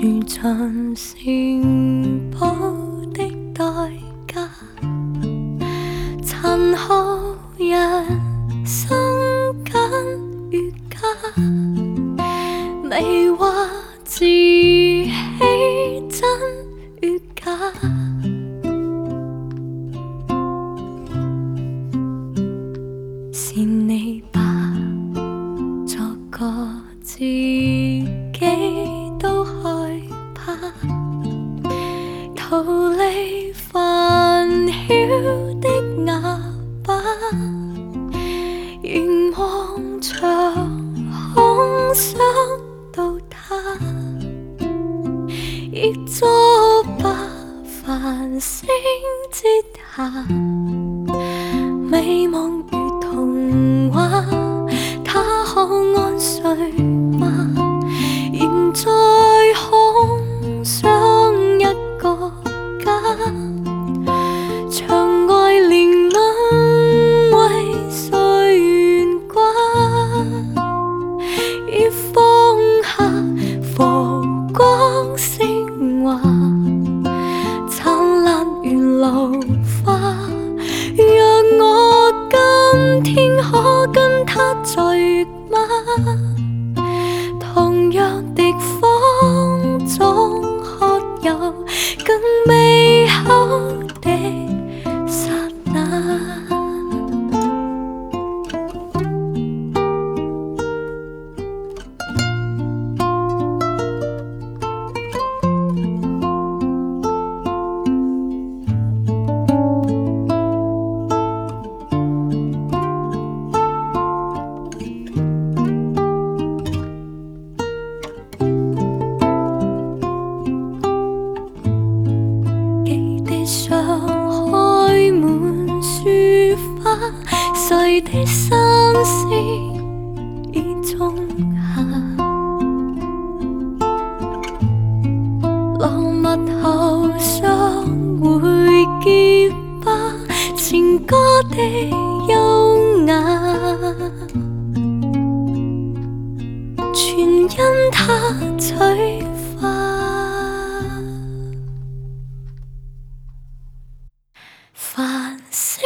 住存城堡的代价，残酷人。逃离烦嚣的哑巴，凝望着空想到他，亦作罢。繁星之下，美梦如童话，他可安睡？流花，讓我今天可跟他聚嗎？同樣地方總可有。你的心思已种下？落寞好相会结疤？情歌的优雅，全因他催化。繁星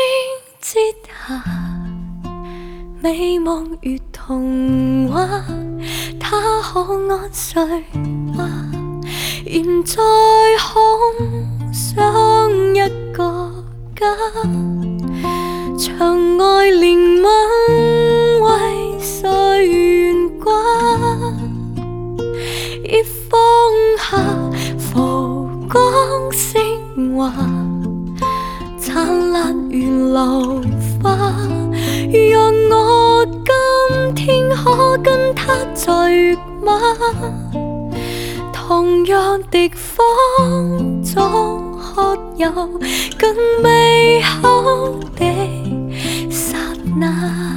之下。美梦如童话，他可安睡吗？现在空想一个家，墙外怜悯为谁牵挂？夜风下浮光星华，灿烂如流花。我跟他在月晚，同樣地方中喝有更美好的剎那。